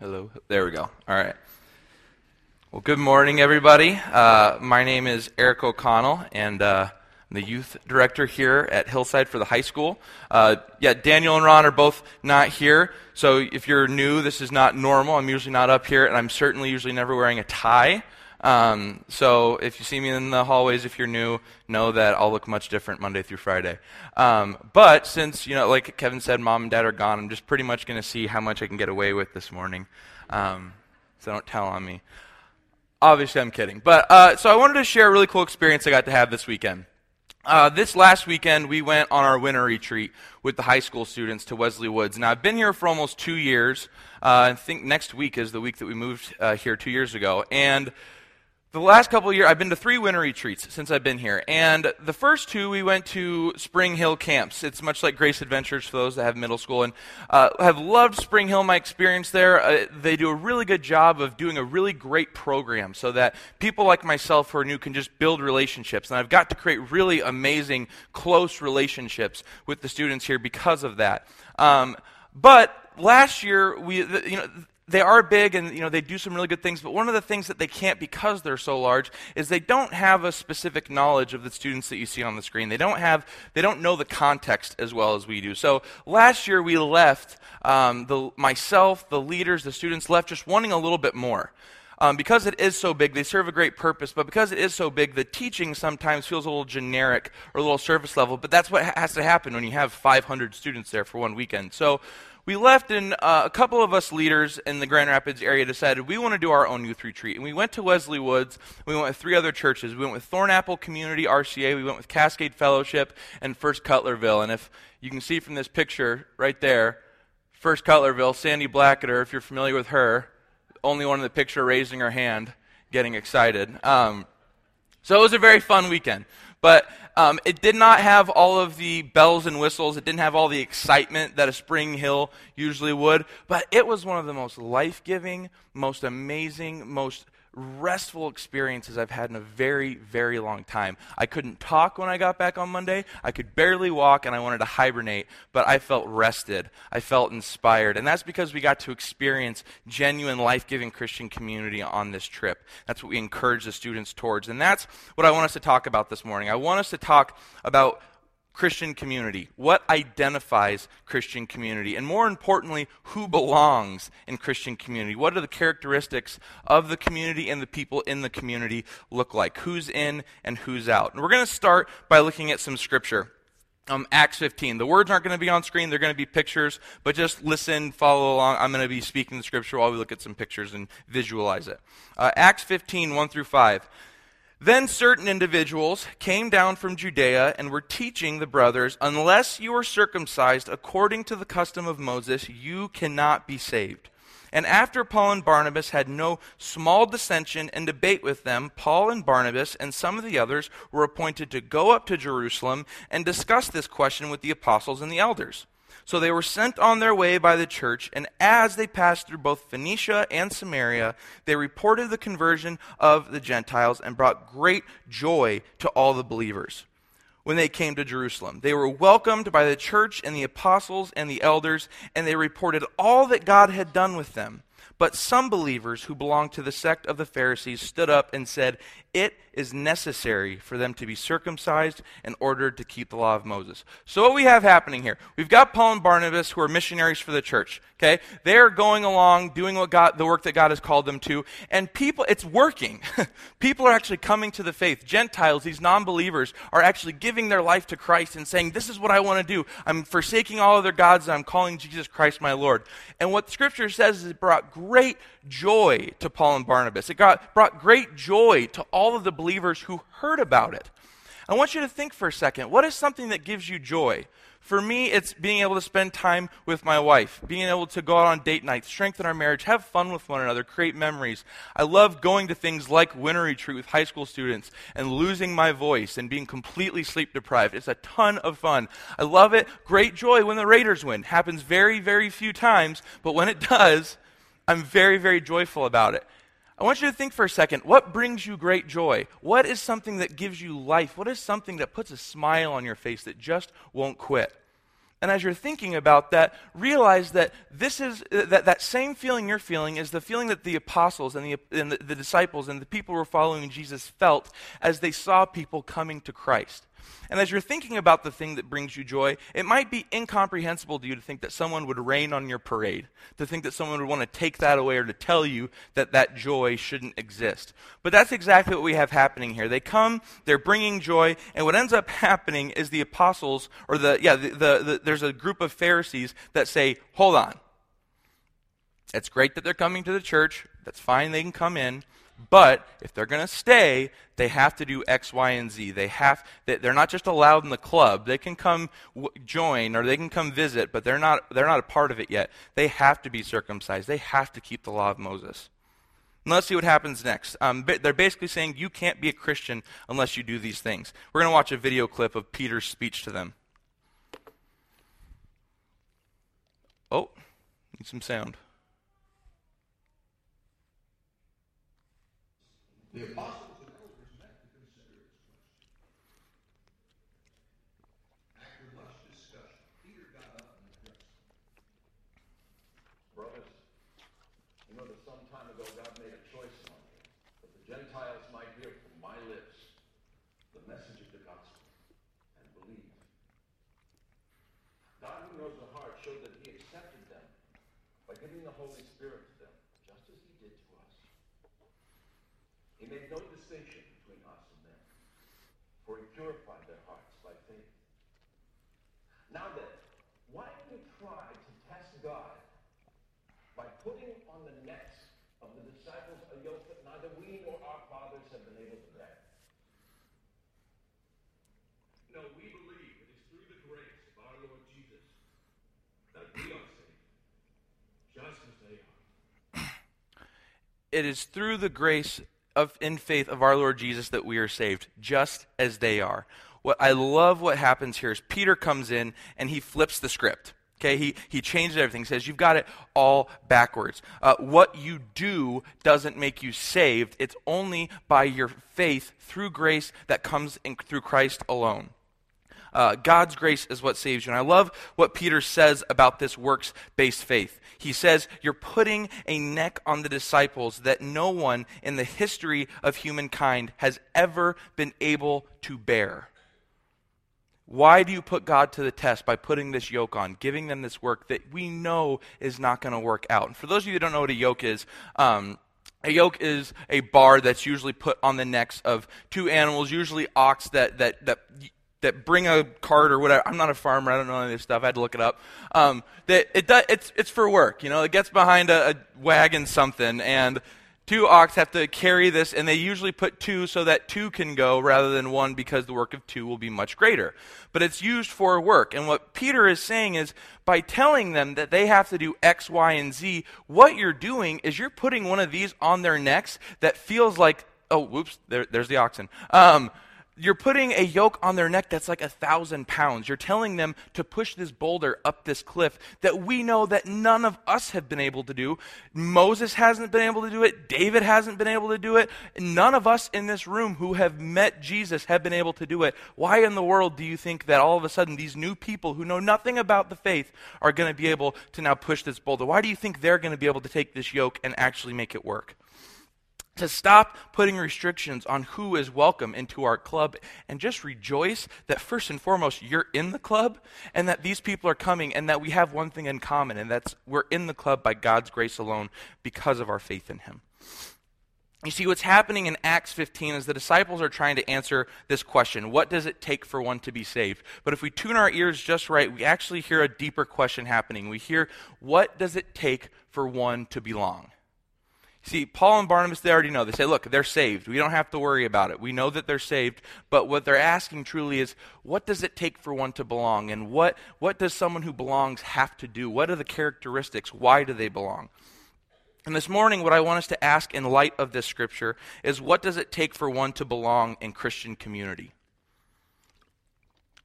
Hello. There we go. All right. Well, good morning, everybody. Uh, my name is Eric O'Connell, and uh, I'm the youth director here at Hillside for the high school. Uh, yeah, Daniel and Ron are both not here, so if you're new, this is not normal. I'm usually not up here, and I'm certainly usually never wearing a tie. Um, so if you see me in the hallways, if you're new, know that I'll look much different Monday through Friday. Um, but since, you know, like Kevin said, mom and dad are gone, I'm just pretty much going to see how much I can get away with this morning. Um, so don't tell on me. Obviously, I'm kidding. But uh, so I wanted to share a really cool experience I got to have this weekend. Uh, this last weekend, we went on our winter retreat with the high school students to Wesley Woods. Now, I've been here for almost two years. Uh, I think next week is the week that we moved uh, here two years ago. And the last couple of years, I've been to three winter retreats since I've been here. And the first two, we went to Spring Hill camps. It's much like Grace Adventures for those that have middle school. And uh, have loved Spring Hill, my experience there. Uh, they do a really good job of doing a really great program so that people like myself who are new can just build relationships. And I've got to create really amazing, close relationships with the students here because of that. Um, but last year, we, you know, they are big and you know they do some really good things but one of the things that they can't because they're so large is they don't have a specific knowledge of the students that you see on the screen. They don't have they don't know the context as well as we do. So last year we left um, the, myself the leaders the students left just wanting a little bit more. Um, because it is so big, they serve a great purpose, but because it is so big, the teaching sometimes feels a little generic or a little surface level, but that's what has to happen when you have 500 students there for one weekend. So we left, and uh, a couple of us leaders in the Grand Rapids area decided we want to do our own youth retreat. And we went to Wesley Woods. We went with three other churches. We went with Thornapple Community RCA. We went with Cascade Fellowship and First Cutlerville. And if you can see from this picture right there, First Cutlerville, Sandy Blacketer, if you're familiar with her, only one in the picture raising her hand, getting excited. Um, so it was a very fun weekend. But um, it did not have all of the bells and whistles. It didn't have all the excitement that a Spring Hill usually would. But it was one of the most life giving, most amazing, most restful experiences I've had in a very, very long time. I couldn't talk when I got back on Monday. I could barely walk and I wanted to hibernate, but I felt rested. I felt inspired. And that's because we got to experience genuine, life giving Christian community on this trip. That's what we encourage the students towards. And that's what I want us to talk about this morning. I want us to talk about Christian community? What identifies Christian community? And more importantly, who belongs in Christian community? What do the characteristics of the community and the people in the community look like? Who's in and who's out? And we're going to start by looking at some scripture. Um, Acts 15. The words aren't going to be on screen, they're going to be pictures, but just listen, follow along. I'm going to be speaking the scripture while we look at some pictures and visualize it. Uh, Acts 15, 1 through 5. Then certain individuals came down from Judea and were teaching the brothers, Unless you are circumcised according to the custom of Moses, you cannot be saved. And after Paul and Barnabas had no small dissension and debate with them, Paul and Barnabas and some of the others were appointed to go up to Jerusalem and discuss this question with the apostles and the elders. So they were sent on their way by the church, and as they passed through both Phoenicia and Samaria, they reported the conversion of the Gentiles and brought great joy to all the believers. When they came to Jerusalem, they were welcomed by the church and the apostles and the elders, and they reported all that God had done with them. But some believers who belonged to the sect of the Pharisees stood up and said, It is necessary for them to be circumcised in order to keep the law of Moses. So, what we have happening here, we've got Paul and Barnabas who are missionaries for the church. Okay? They are going along, doing what God, the work that God has called them to, and people, it's working. people are actually coming to the faith. Gentiles, these non believers, are actually giving their life to Christ and saying, This is what I want to do. I'm forsaking all other gods and I'm calling Jesus Christ my Lord. And what Scripture says is it brought great joy to Paul and Barnabas. It got, brought great joy to all of the believers who heard about it. I want you to think for a second what is something that gives you joy? For me, it's being able to spend time with my wife, being able to go out on date nights, strengthen our marriage, have fun with one another, create memories. I love going to things like winter retreat with high school students and losing my voice and being completely sleep deprived. It's a ton of fun. I love it. Great joy when the Raiders win. Happens very, very few times, but when it does, I'm very, very joyful about it. I want you to think for a second what brings you great joy? What is something that gives you life? What is something that puts a smile on your face that just won't quit? And as you're thinking about that, realize that this is that, that same feeling you're feeling is the feeling that the apostles and, the, and the, the disciples and the people who were following Jesus felt as they saw people coming to Christ. And as you're thinking about the thing that brings you joy, it might be incomprehensible to you to think that someone would rain on your parade, to think that someone would want to take that away or to tell you that that joy shouldn't exist. But that's exactly what we have happening here. They come, they're bringing joy, and what ends up happening is the apostles, or the, yeah, the, the, the there's a group of Pharisees that say, hold on. It's great that they're coming to the church. That's fine, they can come in. But if they're going to stay, they have to do X, Y, and Z. They have they're not just allowed in the club. They can come w- join or they can come visit, but they're not they're not a part of it yet. They have to be circumcised. They have to keep the law of Moses. And let's see what happens next. Um, they're basically saying you can't be a Christian unless you do these things. We're going to watch a video clip of Peter's speech to them. Oh, need some sound. The mm-hmm. apostles and elders met to consider this question. After much discussion, Peter got up and addressed them. Brothers, you know that some time ago God made a choice among you, that the Gentiles might hear from my lips the message of the gospel and believe. God who knows the heart showed that he accepted them by giving the Holy Spirit to them, just as he did to us. He made no distinction between us and them, for he purified their hearts by faith. Now then, why do we try to test God by putting on the necks of the disciples a yoke that neither we nor our fathers have been able to bear? No, we believe it is through the grace of our Lord Jesus that we are saved, just as they are. It is through the grace of in faith of our Lord Jesus that we are saved, just as they are. What I love what happens here is Peter comes in and he flips the script. Okay, he, he changes everything. He says, You've got it all backwards. Uh, what you do doesn't make you saved. It's only by your faith through grace that comes in, through Christ alone. Uh, God's grace is what saves you. And I love what Peter says about this works based faith. He says, You're putting a neck on the disciples that no one in the history of humankind has ever been able to bear. Why do you put God to the test by putting this yoke on, giving them this work that we know is not going to work out? And for those of you that don't know what a yoke is, um, a yoke is a bar that's usually put on the necks of two animals, usually ox that, that, that that bring a cart or whatever. I'm not a farmer. I don't know any of this stuff. I had to look it up. Um, that it does, it's, it's for work. You know, it gets behind a, a wagon something, and two ox have to carry this, and they usually put two so that two can go rather than one because the work of two will be much greater. But it's used for work. And what Peter is saying is by telling them that they have to do X, Y, and Z, what you're doing is you're putting one of these on their necks that feels like, oh, whoops, there, there's the oxen. Um, you're putting a yoke on their neck that's like a thousand pounds. You're telling them to push this boulder up this cliff that we know that none of us have been able to do. Moses hasn't been able to do it. David hasn't been able to do it. None of us in this room who have met Jesus have been able to do it. Why in the world do you think that all of a sudden these new people who know nothing about the faith are going to be able to now push this boulder? Why do you think they're going to be able to take this yoke and actually make it work? To stop putting restrictions on who is welcome into our club and just rejoice that first and foremost you're in the club and that these people are coming and that we have one thing in common and that's we're in the club by God's grace alone because of our faith in him. You see, what's happening in Acts 15 is the disciples are trying to answer this question what does it take for one to be saved? But if we tune our ears just right, we actually hear a deeper question happening. We hear, what does it take for one to belong? See, Paul and Barnabas, they already know. They say, look, they're saved. We don't have to worry about it. We know that they're saved. But what they're asking truly is, what does it take for one to belong? And what, what does someone who belongs have to do? What are the characteristics? Why do they belong? And this morning, what I want us to ask in light of this scripture is, what does it take for one to belong in Christian community?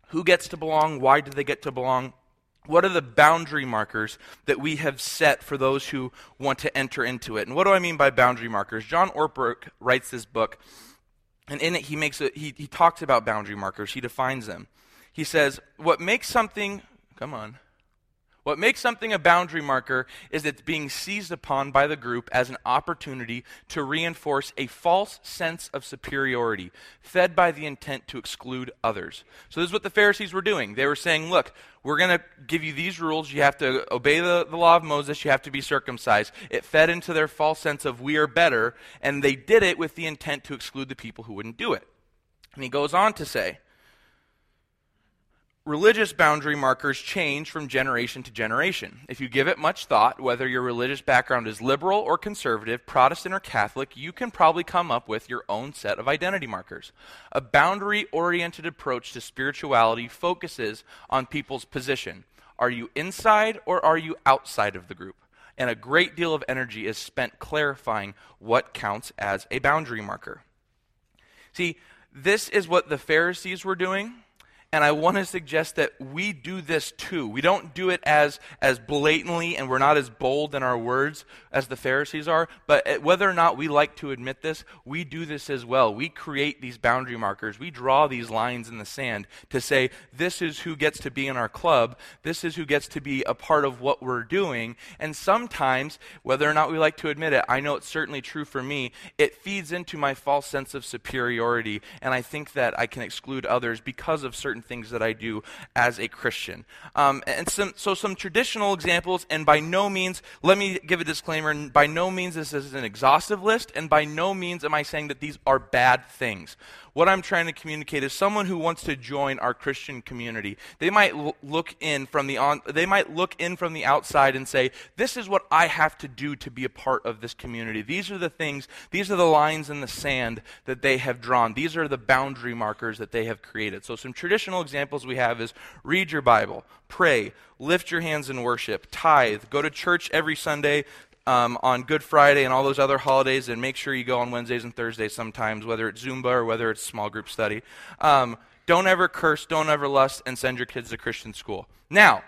Who gets to belong? Why do they get to belong? What are the boundary markers that we have set for those who want to enter into it? And what do I mean by boundary markers? John Ortberg writes this book, and in it he makes a, he, he talks about boundary markers. He defines them. He says, What makes something Come on. What makes something a boundary marker is it's being seized upon by the group as an opportunity to reinforce a false sense of superiority, fed by the intent to exclude others. So, this is what the Pharisees were doing. They were saying, Look, we're going to give you these rules. You have to obey the, the law of Moses. You have to be circumcised. It fed into their false sense of we are better, and they did it with the intent to exclude the people who wouldn't do it. And he goes on to say, religious boundary markers change from generation to generation. If you give it much thought, whether your religious background is liberal or conservative, Protestant or Catholic, you can probably come up with your own set of identity markers. A boundary oriented approach to spirituality focuses on people's position. Are you inside or are you outside of the group? And a great deal of energy is spent clarifying what counts as a boundary marker. See, this is what the Pharisees were doing and I want to suggest that we do this too. We don't do it as, as blatantly and we're not as bold in our words as the Pharisees are, but whether or not we like to admit this, we do this as well. We create these boundary markers. We draw these lines in the sand to say, this is who gets to be in our club. This is who gets to be a part of what we're doing. And sometimes, whether or not we like to admit it, I know it's certainly true for me, it feeds into my false sense of superiority. And I think that I can exclude others because of certain things that I do as a Christian. Um, and some, so, some traditional examples, and by no means, let me give a disclaimer, by no means this is an exhaustive list, and by no means am I saying that these are bad things what I'm trying to communicate is someone who wants to join our Christian community. They might l- look in from the on, they might look in from the outside and say, "This is what I have to do to be a part of this community. These are the things, these are the lines in the sand that they have drawn. These are the boundary markers that they have created." So some traditional examples we have is read your Bible, pray, lift your hands in worship, tithe, go to church every Sunday, um, on Good Friday and all those other holidays, and make sure you go on Wednesdays and Thursdays sometimes, whether it's Zumba or whether it's small group study. Um, don't ever curse, don't ever lust, and send your kids to Christian school. Now,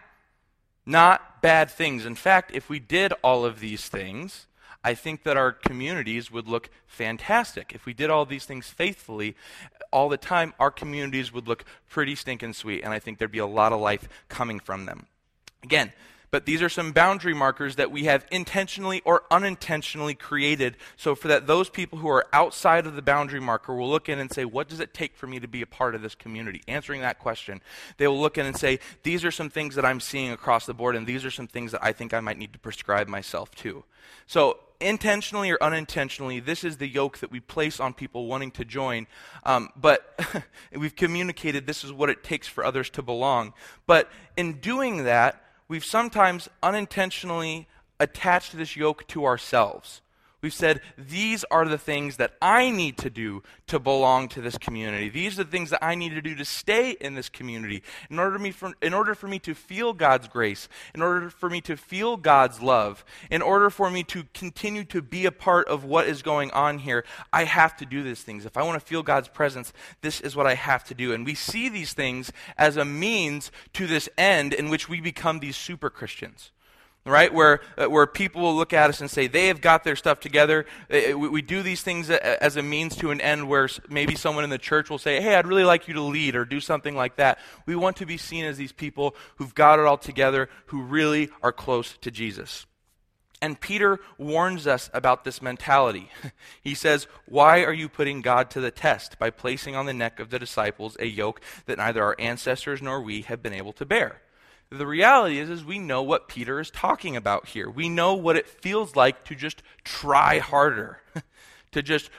not bad things. In fact, if we did all of these things, I think that our communities would look fantastic. If we did all these things faithfully all the time, our communities would look pretty stinking sweet, and I think there'd be a lot of life coming from them. Again, but these are some boundary markers that we have intentionally or unintentionally created so for that those people who are outside of the boundary marker will look in and say what does it take for me to be a part of this community answering that question they will look in and say these are some things that i'm seeing across the board and these are some things that i think i might need to prescribe myself to so intentionally or unintentionally, this is the yoke that we place on people wanting to join. Um, but we've communicated this is what it takes for others to belong. But in doing that, we've sometimes unintentionally attached this yoke to ourselves. We've said, these are the things that I need to do to belong to this community. These are the things that I need to do to stay in this community. In order, me for, in order for me to feel God's grace, in order for me to feel God's love, in order for me to continue to be a part of what is going on here, I have to do these things. If I want to feel God's presence, this is what I have to do. And we see these things as a means to this end in which we become these super Christians right? Where, uh, where people will look at us and say, they have got their stuff together. Uh, uh, we, we, do these things as a means to an end where maybe someone in the church will say, hey, I'd really like you to lead or do something like that. We want to be seen as these people who've got it all together, who really are close to Jesus. And Peter warns us about this mentality. He says, Why are you putting God to the test by placing on the neck of the disciples a yoke that neither our ancestors nor we have been able to bear? The reality is, is we know what Peter is talking about here. We know what it feels like to just try harder, to just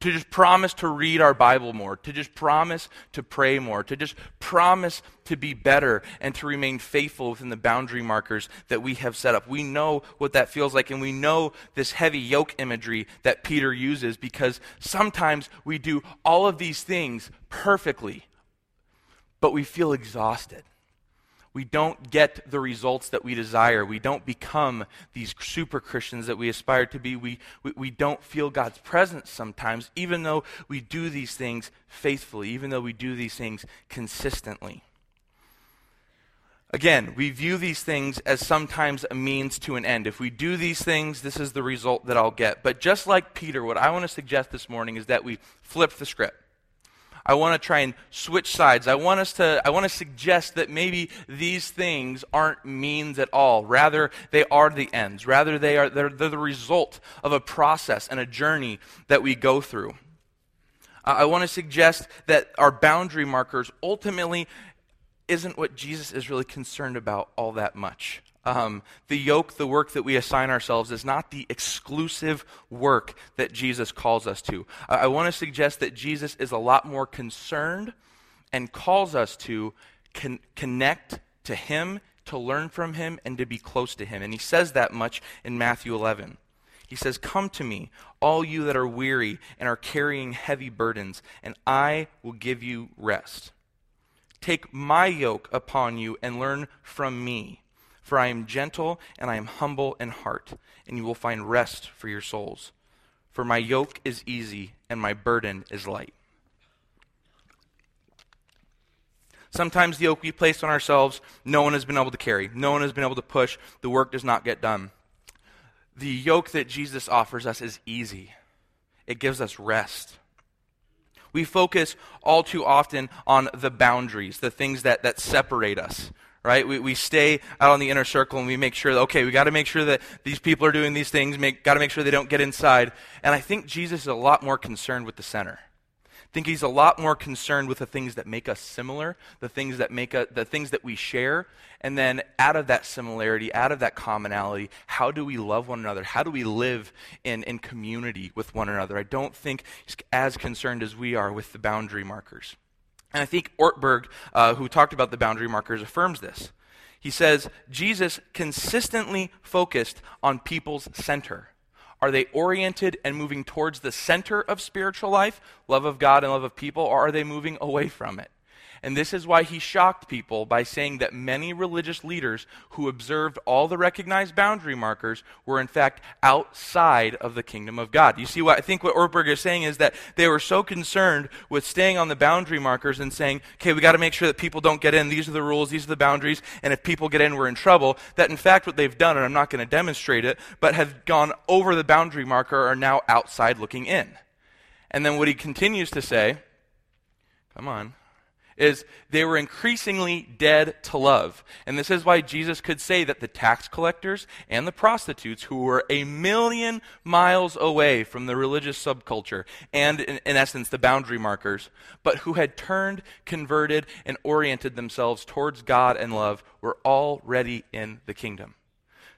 to just promise to read our Bible more, to just promise to pray more, to just promise to be better and to remain faithful within the boundary markers that we have set up. We know what that feels like, and we know this heavy yoke imagery that Peter uses because sometimes we do all of these things perfectly, but we feel exhausted we don't get the results that we desire. We don't become these super Christians that we aspire to be. We, we, we, don't feel God's presence sometimes, even though we do these things faithfully, even though we do these things consistently. Again, we view these things as sometimes a means to an end. If we do these things, this is the result that I'll get. But just like Peter, what I want to suggest this morning is that we flip the script. I want to try and switch sides. I want us to I want to suggest that maybe these things aren't means at all. Rather, they are the ends. Rather, they are they're, they're the result of a process and a journey that we go through. I want to suggest that our boundary markers ultimately isn't what Jesus is really concerned about all that much. Um, the yoke, the work that we assign ourselves, is not the exclusive work that Jesus calls us to. I, I want to suggest that Jesus is a lot more concerned and calls us to con- connect to Him, to learn from Him, and to be close to Him. And He says that much in Matthew 11. He says, Come to me, all you that are weary and are carrying heavy burdens, and I will give you rest. Take my yoke upon you and learn from me, for I am gentle and I am humble in heart, and you will find rest for your souls. For my yoke is easy and my burden is light. Sometimes the yoke we place on ourselves, no one has been able to carry. No one has been able to push. The work does not get done the yoke that Jesus offers us is easy, it gives us rest. We focus all too often on the boundaries, the things that, that separate us, right? We, we stay out on the inner circle and we make sure okay, we got to make sure that these people are doing these things, got to make sure they don't get inside. And I think Jesus is a lot more concerned with the center I think he's a lot more concerned with the things that make us similar, the things that make us, the things that we share, and then out of that similarity, out of that commonality, how do we love one another? How do we live in, in community with one another? I don't think he's as concerned as we are with the boundary markers. And I think Ortberg, uh, who talked about the boundary markers, affirms this. He says, Jesus consistently focused on people's center. Are they oriented and moving towards the center of spiritual life, love of God and love of people, or are they moving away from it? And this is why he shocked people by saying that many religious leaders who observed all the recognized boundary markers were in fact outside of the kingdom of God. You see what I think what Ortberg is saying is that they were so concerned with staying on the boundary markers and saying, okay, we got to make sure that people don't get in. These are the rules, these are the boundaries, and if people get in, we're in trouble. That in fact what they've done, and I'm not going to demonstrate it, but have gone over the boundary marker are now outside looking in. And then what he continues to say, come on, is they were increasingly dead to love. And this is why Jesus could say that the tax collectors and the prostitutes, who were a million miles away from the religious subculture and, in, in essence, the boundary markers, but who had turned, converted, and oriented themselves towards God and love, were already in the kingdom.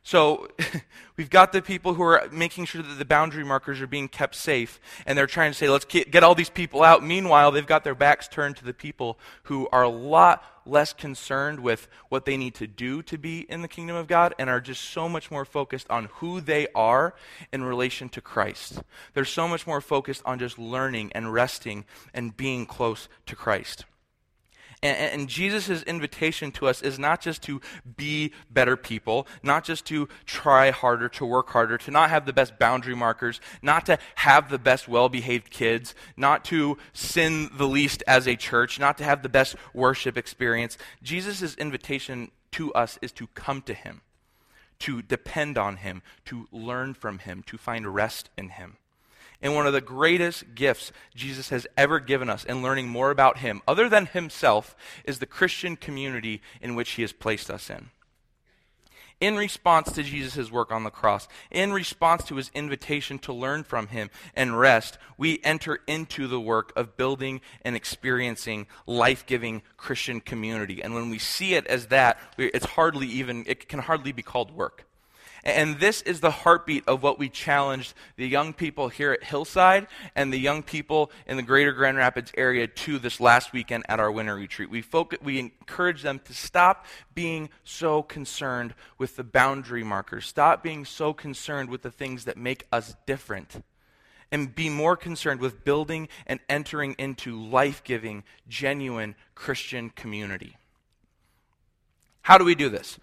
So we've got the people who are making sure that the boundary markers are being kept safe, and they're trying to say, let's get all these people out. Meanwhile, they've got their backs turned to the people who are a lot less concerned with what they need to do to be in the kingdom of God and are just so much more focused on who they are in relation to Christ. They're so much more focused on just learning and resting and being close to Christ. And, and Jesus' invitation to us is not just to be better people, not just to try harder, to work harder, to not have the best boundary markers, not to have the best well behaved kids, not to sin the least as a church, not to have the best worship experience. Jesus' invitation to us is to come to Him, to depend on Him, to learn from Him, to find rest in Him. And one of the greatest gifts Jesus has ever given us in learning more about Him, other than Himself, is the Christian community in which He has placed us in. In response to Jesus' work on the cross, in response to His invitation to learn from Him and rest, we enter into the work of building and experiencing life giving Christian community. And when we see it as that, it's hardly even, it can hardly be called work. And this is the heartbeat of what we challenged the young people here at Hillside and the young people in the greater Grand Rapids area to this last weekend at our winter retreat. We, focus, we encourage them to stop being so concerned with the boundary markers, stop being so concerned with the things that make us different, and be more concerned with building and entering into life giving, genuine Christian community. How do we do this?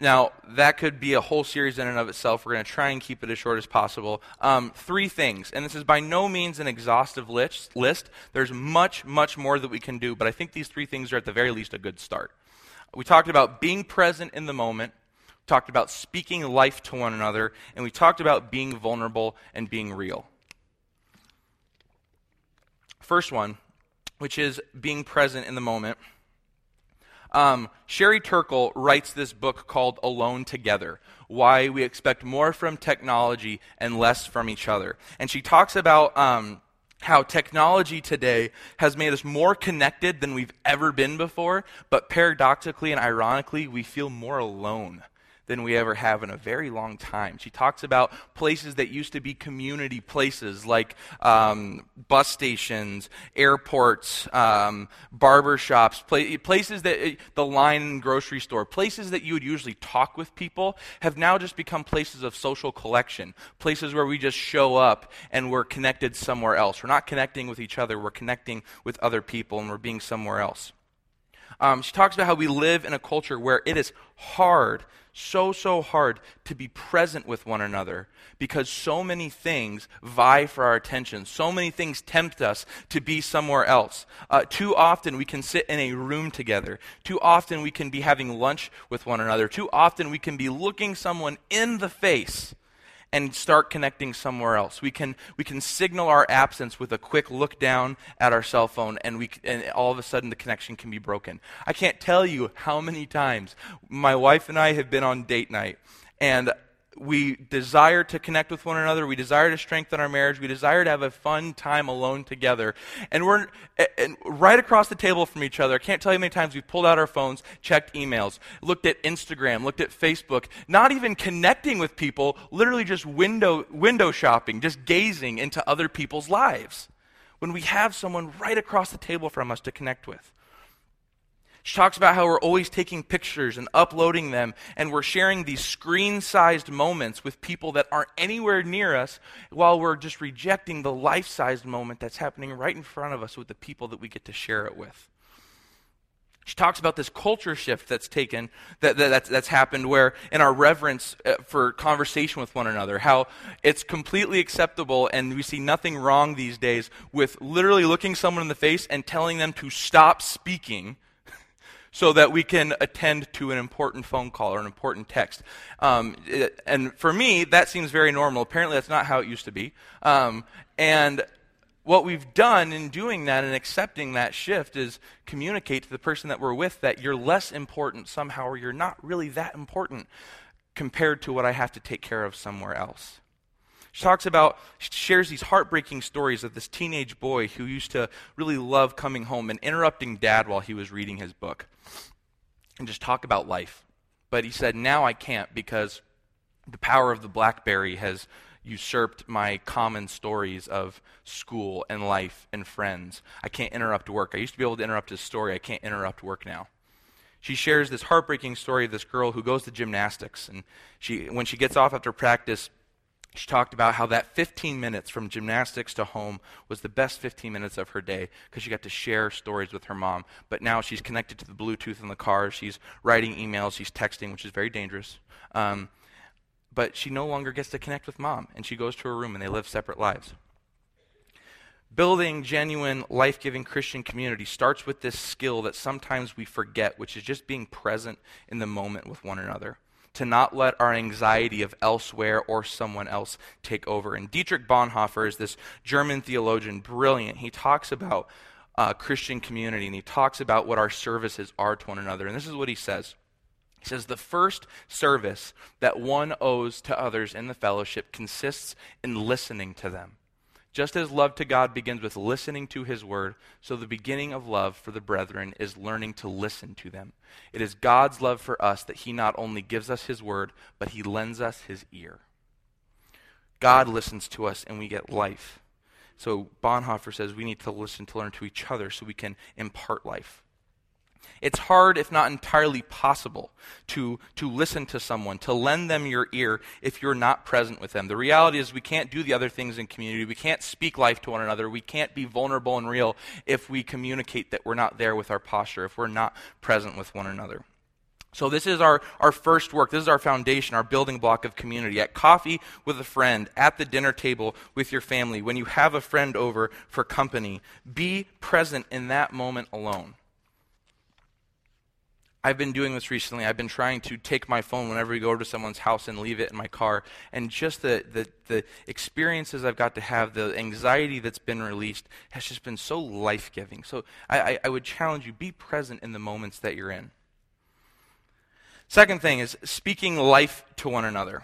Now, that could be a whole series in and of itself. We're going to try and keep it as short as possible. Um, three things, and this is by no means an exhaustive list, list. There's much, much more that we can do, but I think these three things are at the very least a good start. We talked about being present in the moment, talked about speaking life to one another, and we talked about being vulnerable and being real. First one which is being present in the moment. Um, Sherry Turkle writes this book called Alone Together Why We Expect More from Technology and Less from Each Other. And she talks about um, how technology today has made us more connected than we've ever been before, but paradoxically and ironically, we feel more alone than we ever have in a very long time. She talks about places that used to be community places like um, bus stations, airports, um, barber shops, places that the line grocery store, places that you would usually talk with people have now just become places of social collection, places where we just show up and we're connected somewhere else. We're not connecting with each other, we're connecting with other people and we're being somewhere else. Um, she talks about how we live in a culture where it is hard so, so hard to be present with one another because so many things vie for our attention. So many things tempt us to be somewhere else. Uh, too often we can sit in a room together. Too often we can be having lunch with one another. Too often we can be looking someone in the face and start connecting somewhere else. We can, we can signal our absence with a quick look down at our cell phone, and, we, and all of a sudden the connection can be broken. I can't tell you how many times my wife and I have been on date night, and we desire to connect with one another. We desire to strengthen our marriage. We desire to have a fun time alone together. And we're and right across the table from each other. I can't tell you how many times we've pulled out our phones, checked emails, looked at Instagram, looked at Facebook, not even connecting with people, literally just window, window shopping, just gazing into other people's lives. When we have someone right across the table from us to connect with. She talks about how we're always taking pictures and uploading them, and we're sharing these screen sized moments with people that aren't anywhere near us while we're just rejecting the life sized moment that's happening right in front of us with the people that we get to share it with. She talks about this culture shift that's taken, that, that that's, that's, happened, where in our reverence uh, for conversation with one another, how it's completely acceptable and we see nothing wrong these days with literally looking someone in the face and telling them to stop speaking so that we can attend to an important phone call or an important text. Um, it, and for me, that seems very normal. Apparently, that's not how it used to be. Um, and what we've done in doing that and accepting that shift is communicate to the person that we're with that you're less important somehow or you're not really that important compared to what I have to take care of somewhere else. She talks about, she shares these heartbreaking stories of this teenage boy who used to really love coming home and interrupting dad while he was reading his book and just talk about life. But he said, now I can't because the power of the Blackberry has usurped my common stories of school and life and friends. I can't interrupt work. I used to be able to interrupt his story. I can't interrupt work now. She shares this heartbreaking story of this girl who goes to gymnastics. And she, when she gets off after practice, she talked about how that 15 minutes from gymnastics to home was the best 15 minutes of her day because she got to share stories with her mom. But now she's connected to the Bluetooth in the car. She's writing emails. She's texting, which is very dangerous. Um, but she no longer gets to connect with mom, and she goes to her room and they live separate lives. Building genuine, life giving Christian community starts with this skill that sometimes we forget, which is just being present in the moment with one another to not let our anxiety of elsewhere or someone else take over. And Dietrich Bonhoeffer is this German theologian, brilliant. He talks about uh, Christian community and he talks about what our services are to one another. And this is what he says. He says, The first service that one owes to others in the fellowship consists in listening to them. Just as love to God begins with listening to his word, so the beginning of love for the brethren is learning to listen to them. It is God's love for us that he not only gives us his word, but he lends us his ear. God listens to us and we get life. So Bonhoeffer says we need to listen to learn to each other so we can impart life. It's hard, if not entirely possible, to, to listen to someone, to lend them your ear if you're not present with them. The reality is, we can't do the other things in community. We can't speak life to one another. We can't be vulnerable and real if we communicate that we're not there with our posture, if we're not present with one another. So, this is our, our first work. This is our foundation, our building block of community. At coffee with a friend, at the dinner table with your family, when you have a friend over for company, be present in that moment alone. I've been doing this recently. I've been trying to take my phone whenever we go to someone's house and leave it in my car. And just the, the, the experiences I've got to have, the anxiety that's been released, has just been so life giving. So I, I, I would challenge you be present in the moments that you're in. Second thing is speaking life to one another.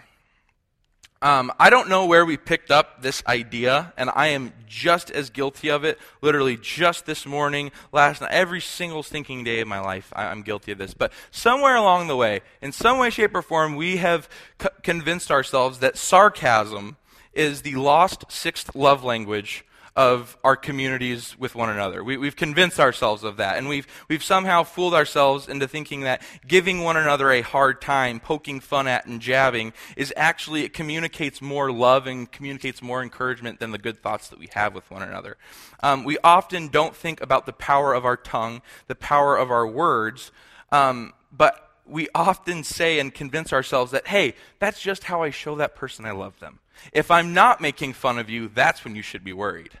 Um, I don't know where we picked up this idea, and I am just as guilty of it. Literally, just this morning, last night, every single stinking day of my life, I, am guilty of this. But somewhere along the way, in some way, shape, or form, we have c- convinced ourselves that sarcasm is the lost sixth love language of our communities with one another. We, have convinced ourselves of that. And we've, we've somehow fooled ourselves into thinking that giving one another a hard time, poking fun at, and jabbing is actually, it communicates more love and communicates more encouragement than the good thoughts that we have with one another. Um, we often don't think about the power of our tongue, the power of our words, um, but we often say and convince ourselves that, hey, that's just how I show that person I love them. If I'm not making fun of you, that's when you should be worried.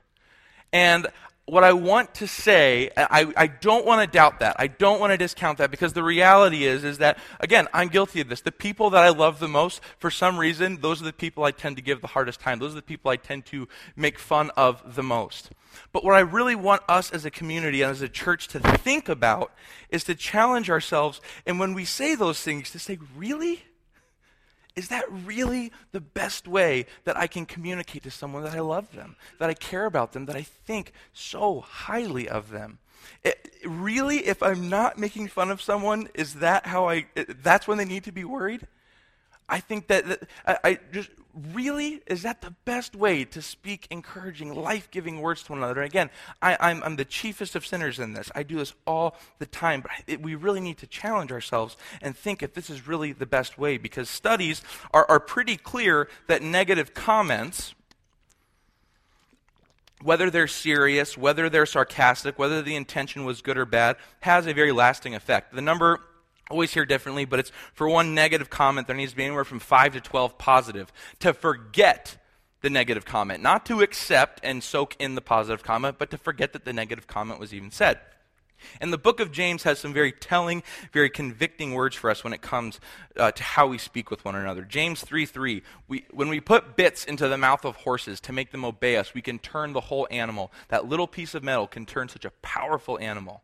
And what I want to say, I, I don't want to doubt that. I don't want to discount that because the reality is, is that, again, I'm guilty of this. The people that I love the most, for some reason, those are the people I tend to give the hardest time. Those are the people I tend to make fun of the most. But what I really want us as a community and as a church to think about is to challenge ourselves. And when we say those things, to say, really? Is that really the best way that I can communicate to someone that I love them, that I care about them, that I think so highly of them? It, really, if I'm not making fun of someone, is that how I, that's when they need to be worried? I think that, that I, I, just really is that the best way to speak encouraging, life giving words to one another? Again, I, am the chiefest of sinners in this. I do this all the time, but it, we really need to challenge ourselves and think if this is really the best way because studies are, are pretty clear that negative comments. Whether they're serious, whether they're sarcastic, whether the intention was good or bad, has a very lasting effect. The number always hear differently, but it's for one negative comment, there needs to be anywhere from 5 to 12 positive. To forget the negative comment, not to accept and soak in the positive comment, but to forget that the negative comment was even said. And the book of James has some very telling, very convicting words for us when it comes uh, to how we speak with one another. James 3 3, we, when we put bits into the mouth of horses to make them obey us, we can turn the whole animal. That little piece of metal can turn such a powerful animal.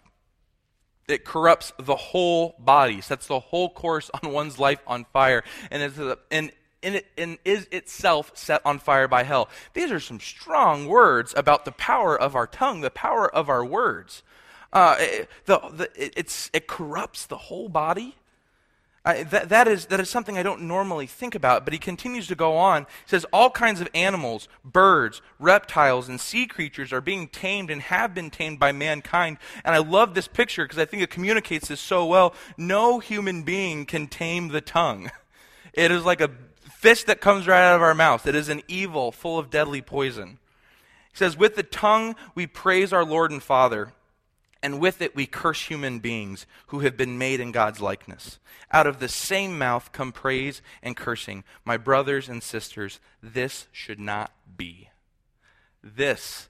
it corrupts the whole body, sets the whole course on one's life on fire, and is, and, and, and is itself set on fire by hell. These are some strong words about the power of our tongue, the power of our words. Uh, it, the, the, it, it corrupts the whole body. I, that, that, is, that is something I don't normally think about, but he continues to go on. He says, All kinds of animals, birds, reptiles, and sea creatures are being tamed and have been tamed by mankind. And I love this picture because I think it communicates this so well. No human being can tame the tongue. It is like a fish that comes right out of our mouth, it is an evil full of deadly poison. He says, With the tongue we praise our Lord and Father and with it we curse human beings who have been made in God's likeness. Out of the same mouth come praise and cursing. My brothers and sisters, this should not be. This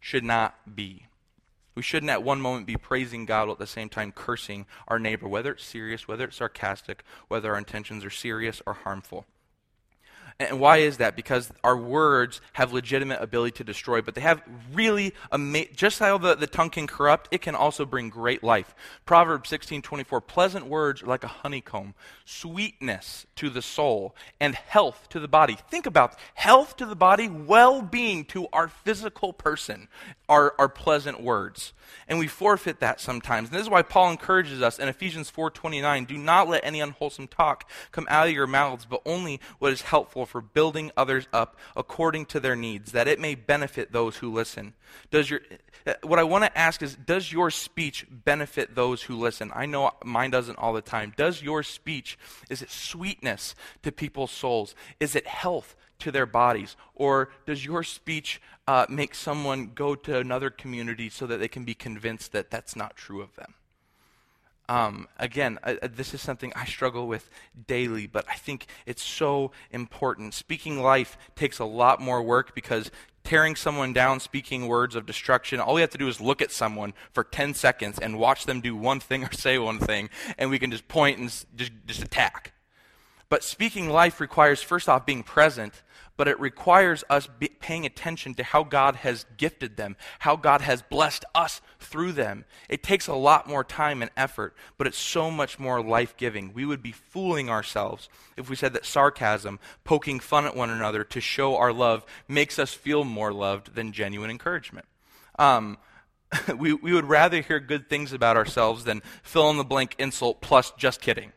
should not be. We shouldn't at one moment be praising God while at the same time cursing our neighbor, whether it's serious, whether it's sarcastic, whether our intentions are serious or harmful. And why is that? Because our words have legitimate ability to destroy, but they have really, just how the, the tongue can corrupt, it can also bring great life. Proverbs 16 24, pleasant words are like a honeycomb, sweetness to the soul, and health to the body. Think about health to the body, well being to our physical person are, are pleasant words. And we forfeit that sometimes. And this is why Paul encourages us in Ephesians 4 29, do not let any unwholesome talk come out of your mouths, but only what is helpful gospel for building others up according to their needs, that it may benefit those who listen. Does your, uh, what I want to ask is Does your speech benefit those who listen? I know mine doesn't all the time. Does your speech, is it sweetness to people's souls? Is it health to their bodies? Or does your speech uh, make someone go to another community so that they can be convinced that that's not true of them? Um, again, this is something I struggle with daily, but I think it's so important. Speaking life takes a lot more work because tearing someone down, speaking words of destruction, all we have to do is look at someone for 10 seconds and watch them do one thing or say one thing, and we can just point and just, just attack. But speaking life requires, first off, being present, but it requires us paying attention to how God has gifted them, how God has blessed us through them. It takes a lot more time and effort, but it's so much more life giving. We would be fooling ourselves if we said that sarcasm, poking fun at one another to show our love, makes us feel more loved than genuine encouragement. Um, we, we would rather hear good things about ourselves than fill in the blank insult plus just kidding.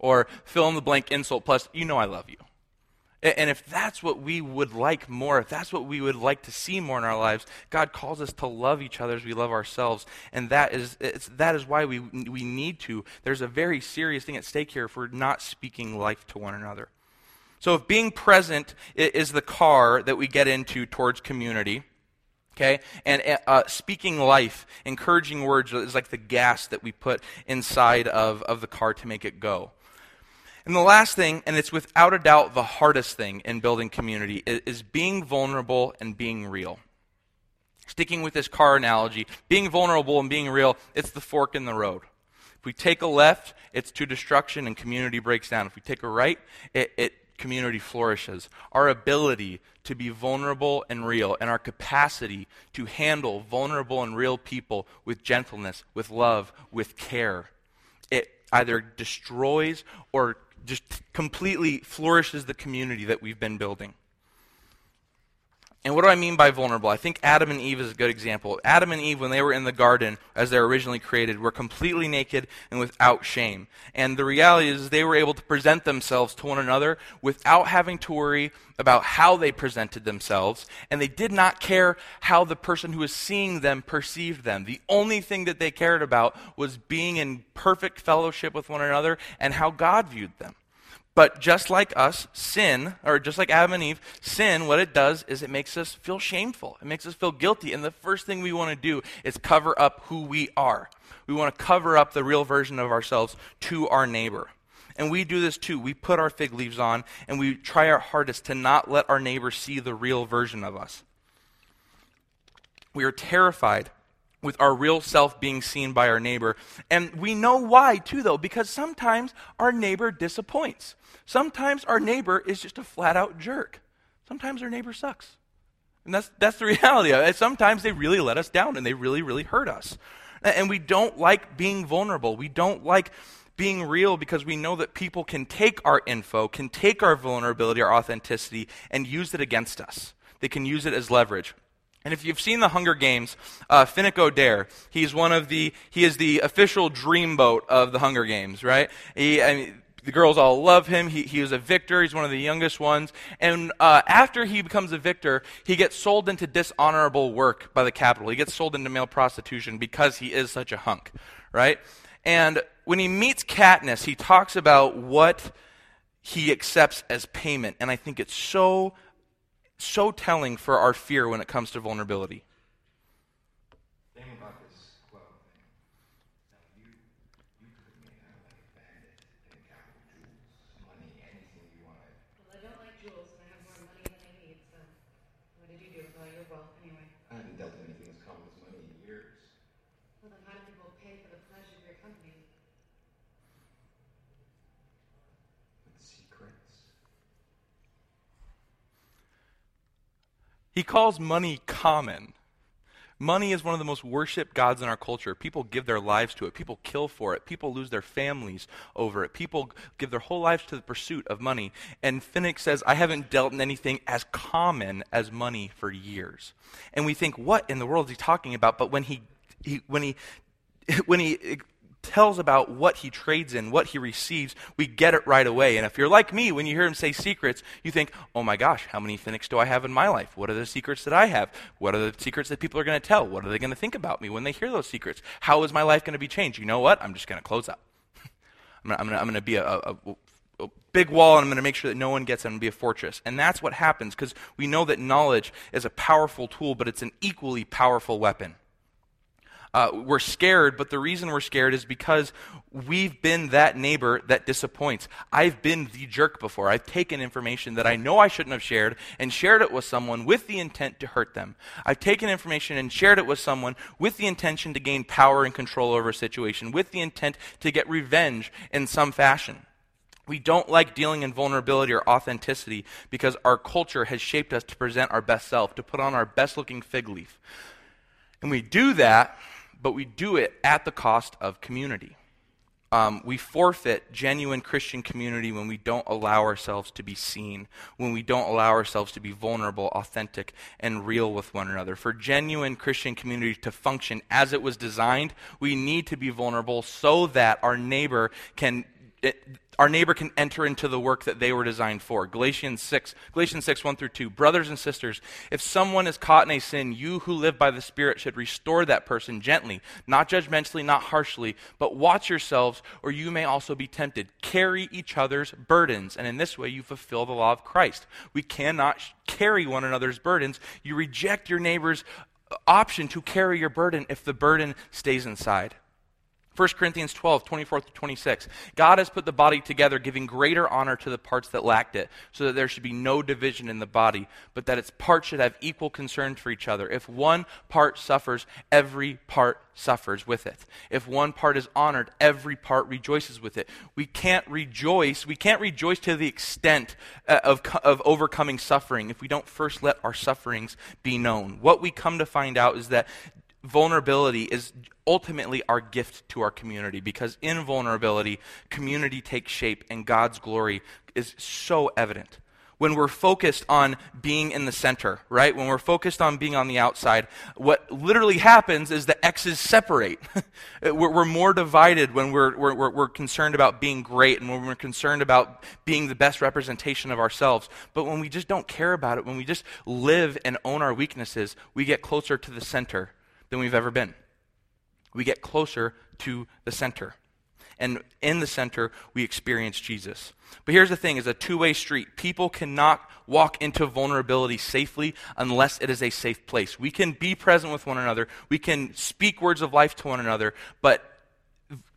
Or fill in the blank insult plus, you know I love you. And if that's what we would like more, if that's what we would like to see more in our lives, God calls us to love each other as we love ourselves. And that is, that is why we, we need to. There's a very serious thing at stake here if we're not speaking life to one another. So if being present is the car that we get into towards community, okay, and uh, speaking life, encouraging words is like the gas that we put inside of, of the car to make it go. And the last thing, and it's without a doubt the hardest thing in building community, is, being vulnerable and being real. Sticking with this car analogy, being vulnerable and being real, it's the fork in the road. If we take a left, it's to destruction and community breaks down. If we take a right, it, it community flourishes. Our ability to be vulnerable and real, and our capacity to handle vulnerable and real people with gentleness, with love, with care, it either destroys or just completely flourishes the community that we've been building. And what do I mean by vulnerable? I think Adam and Eve is a good example. Adam and Eve, when they were in the garden as they were originally created, were completely naked and without shame. And the reality is they were able to present themselves to one another without having to worry about how they presented themselves. And they did not care how the person who was seeing them perceived them. The only thing that they cared about was being in perfect fellowship with one another and how God viewed them. But just like us, sin, or just like Adam and Eve, sin, what it does is it makes us feel shameful. It makes us feel guilty. And the first thing we want to do is cover up who we are. We want to cover up the real version of ourselves to our neighbor. And we do this too. We put our fig leaves on and we try our hardest to not let our neighbor see the real version of us. We are terrified with our real self being seen by our neighbor. And we know why, too, though, because sometimes our neighbor disappoints. Sometimes our neighbor is just a flat out jerk. Sometimes our neighbor sucks. And that's, that's the reality of it. Sometimes they really let us down and they really, really hurt us. And we don't like being vulnerable. We don't like being real because we know that people can take our info, can take our vulnerability, our authenticity, and use it against us. They can use it as leverage. And if you've seen the Hunger Games, uh, Finnick Odair, he's one of the, he is the official dreamboat of the Hunger Games, right? He, I mean, the girls all love him. He, he was a victor. He's one of the youngest ones. And uh, after he becomes a victor, he gets sold into dishonorable work by the Capitol. He gets sold into male prostitution because he is such a hunk, right? And when he meets Katniss, he talks about what he accepts as payment. And I think it's so so telling for our fear when it comes to vulnerability. He calls money common. Money is one of the most worshiped gods in our culture. People give their lives to it. People kill for it. People lose their families over it. People give their whole lives to the pursuit of money. And Finnick says, I haven't dealt in anything as common as money for years. And we think, what in the world is he talking about? But when he, he when he, when he tells about what he trades in, what he receives, we get it right away. And if you're like me, when you hear him say secrets, you think, oh my gosh, how many cynics do I have in my life? What are the secrets that I have? What are the secrets that people are going to tell? What are they going to think about me when they hear those secrets? How is my life going to be changed? You know what? I'm just going to close up. I'm going to be a, a, a big wall and I'm going to make sure that no one gets in and be a fortress. And that's what happens because we know that knowledge is a powerful tool, but it's an equally powerful weapon. Uh, we're scared, but the reason we're scared is because we've been that neighbor that disappoints. I've been the jerk before. I've taken information that I know I shouldn't have shared and shared it with someone with the intent to hurt them. I've taken information and shared it with someone with the intention to gain power and control over a situation, with the intent to get revenge in some fashion. We don't like dealing in vulnerability or authenticity because our culture has shaped us to present our best self, to put on our best looking fig leaf. And we do that, but we do it at the cost of community. Um, we forfeit genuine Christian community when we don't allow ourselves to be seen, when we don't allow ourselves to be vulnerable, authentic, and real with one another. For genuine Christian community to function as it was designed, we need to be vulnerable so that our neighbor can. Our neighbor can enter into the work that they were designed for. Galatians 6, Galatians 6, 1 through 2. Brothers and sisters, if someone is caught in a sin, you who live by the Spirit should restore that person gently, not judgmentally, not harshly, but watch yourselves, or you may also be tempted. Carry each other's burdens, and in this way you fulfill the law of Christ. We cannot carry one another's burdens. You reject your neighbor's option to carry your burden if the burden stays inside. 1 Corinthians 12, 24 to 26. God has put the body together, giving greater honor to the parts that lacked it, so that there should be no division in the body, but that its parts should have equal concern for each other. If one part suffers, every part suffers with it. If one part is honored, every part rejoices with it. We can't rejoice, we can't rejoice to the extent uh, of, of overcoming suffering if we don't first let our sufferings be known. What we come to find out is that vulnerability is ultimately our gift to our community because in vulnerability, community takes shape and God's glory is so evident. When we're focused on being in the center, right? When we're focused on being on the outside, what literally happens is the X's separate. we're, we're, more divided when we're, we're, we're concerned about being great and when we're concerned about being the best representation of ourselves. But when we just don't care about it, when we just live and own our weaknesses, we get closer to the center than we've ever been. We get closer to the center. And in the center, we experience Jesus. But here's the thing it's a two way street. People cannot walk into vulnerability safely unless it is a safe place. We can be present with one another, we can speak words of life to one another, but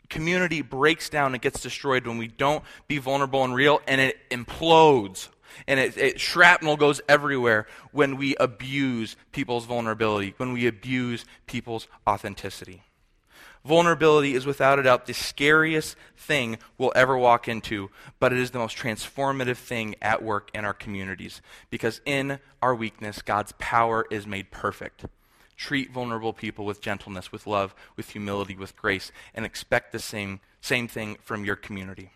community breaks down and gets destroyed when we don't be vulnerable and real, and it implodes and it, it, shrapnel goes everywhere when we abuse people's vulnerability, when we abuse people's authenticity. Vulnerability is without a doubt the scariest thing we'll ever walk into, but it is the most transformative thing at work in our communities. Because in our weakness, God's power is made perfect. Treat vulnerable people with gentleness, with love, with humility, with grace, and expect the same, same thing from your community.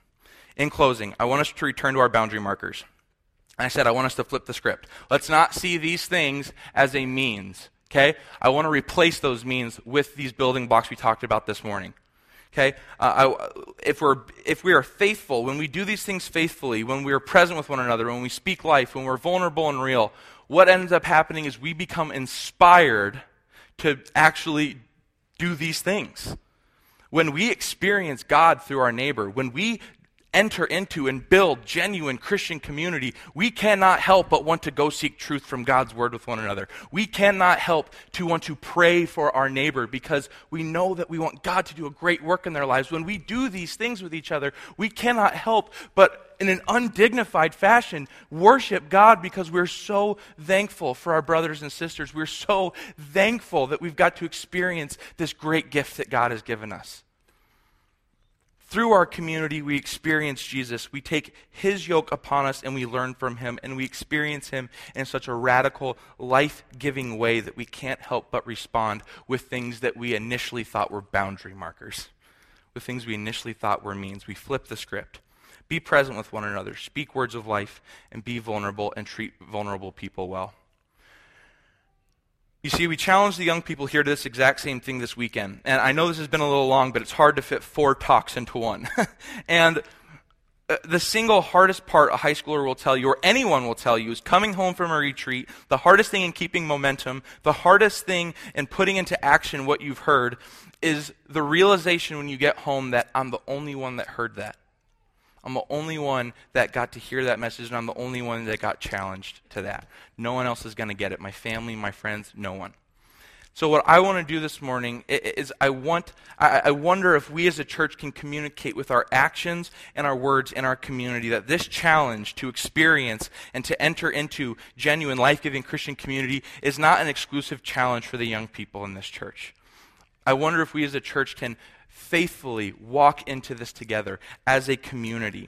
In closing, I want us to return to our boundary markers. I said, I want us to flip the script. Let's not see these things as a means. Okay? I want to replace those means with these building blocks we talked about this morning. Okay? Uh, I, if, we're, if we are faithful, when we do these things faithfully, when we are present with one another, when we speak life, when we're vulnerable and real, what ends up happening is we become inspired to actually do these things. When we experience God through our neighbor, when we enter into and build genuine Christian community, we cannot help but want to go seek truth from God's word with one another. We cannot help to want to pray for our neighbor because we know that we want God to do a great work in their lives. When we do these things with each other, we cannot help but in an undignified fashion worship God because we're so thankful for our brothers and sisters. We're so thankful that we've got to experience this great gift that God has given us. Through our community, we experience Jesus. We take his yoke upon us and we learn from him, and we experience him in such a radical, life giving way that we can't help but respond with things that we initially thought were boundary markers, with things we initially thought were means. We flip the script. Be present with one another, speak words of life, and be vulnerable and treat vulnerable people well. You see, we challenged the young people here to this exact same thing this weekend. And I know this has been a little long, but it's hard to fit four talks into one. and uh, the single hardest part a high schooler will tell you, or anyone will tell you, is coming home from a retreat. The hardest thing in keeping momentum, the hardest thing in putting into action what you've heard, is the realization when you get home that I'm the only one that heard that. I'm the only one that got to hear that message, and I'm the only one that got challenged to that. No one else is going to get it. My family, my friends, no one. So what I want to do this morning is I want I wonder if we as a church can communicate with our actions and our words in our community that this challenge to experience and to enter into genuine life-giving Christian community is not an exclusive challenge for the young people in this church. I wonder if we as a church can faithfully walk into this together as a community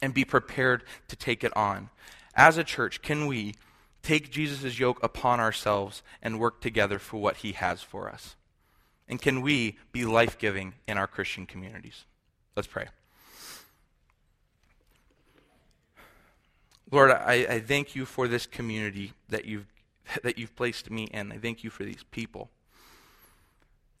and be prepared to take it on. As a church, can we take Jesus' yoke upon ourselves and work together for what he has for us? And can we be life giving in our Christian communities? Let's pray. Lord, I, I, thank you for this community that you've, that you've placed me in. I thank you for these people.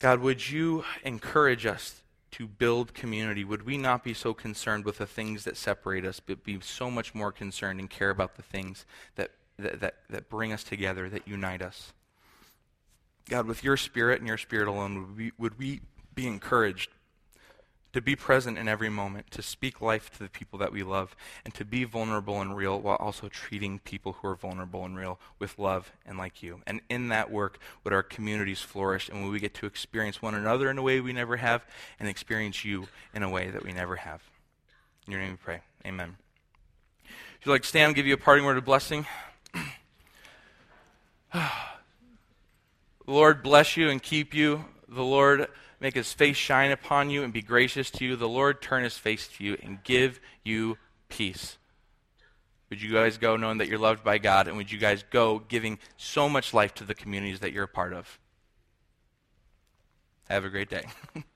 God, would you encourage us to build community? Would we not be so concerned with the things that separate us, but be so much more concerned and care about the things that, that, that, that bring us together, that unite us? God, with your spirit and your spirit alone, would we, would we be encouraged to be present in every moment, to speak life to the people that we love, and to be vulnerable and real while also treating people who are vulnerable and real with love and like you. And in that work, would our communities flourish, and would we get to experience one another in a way we never have, and experience you in a way that we never have. In your name we pray. Amen. If you'd like stand, give you a parting word of blessing. The Lord bless you and keep you. The Lord make his face shine upon you and be gracious to you. The Lord turn his face to you and give you peace. Would you guys go knowing that you're loved by God? And would you guys go giving so much life to the communities that you're a part of? Have a great day.